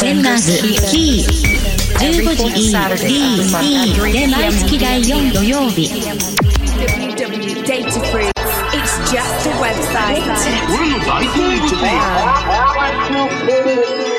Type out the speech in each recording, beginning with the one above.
全マスキー15時 ED で毎月第4土曜日 It's just a website. We're the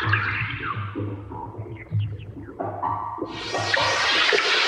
Thank you.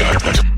Got that.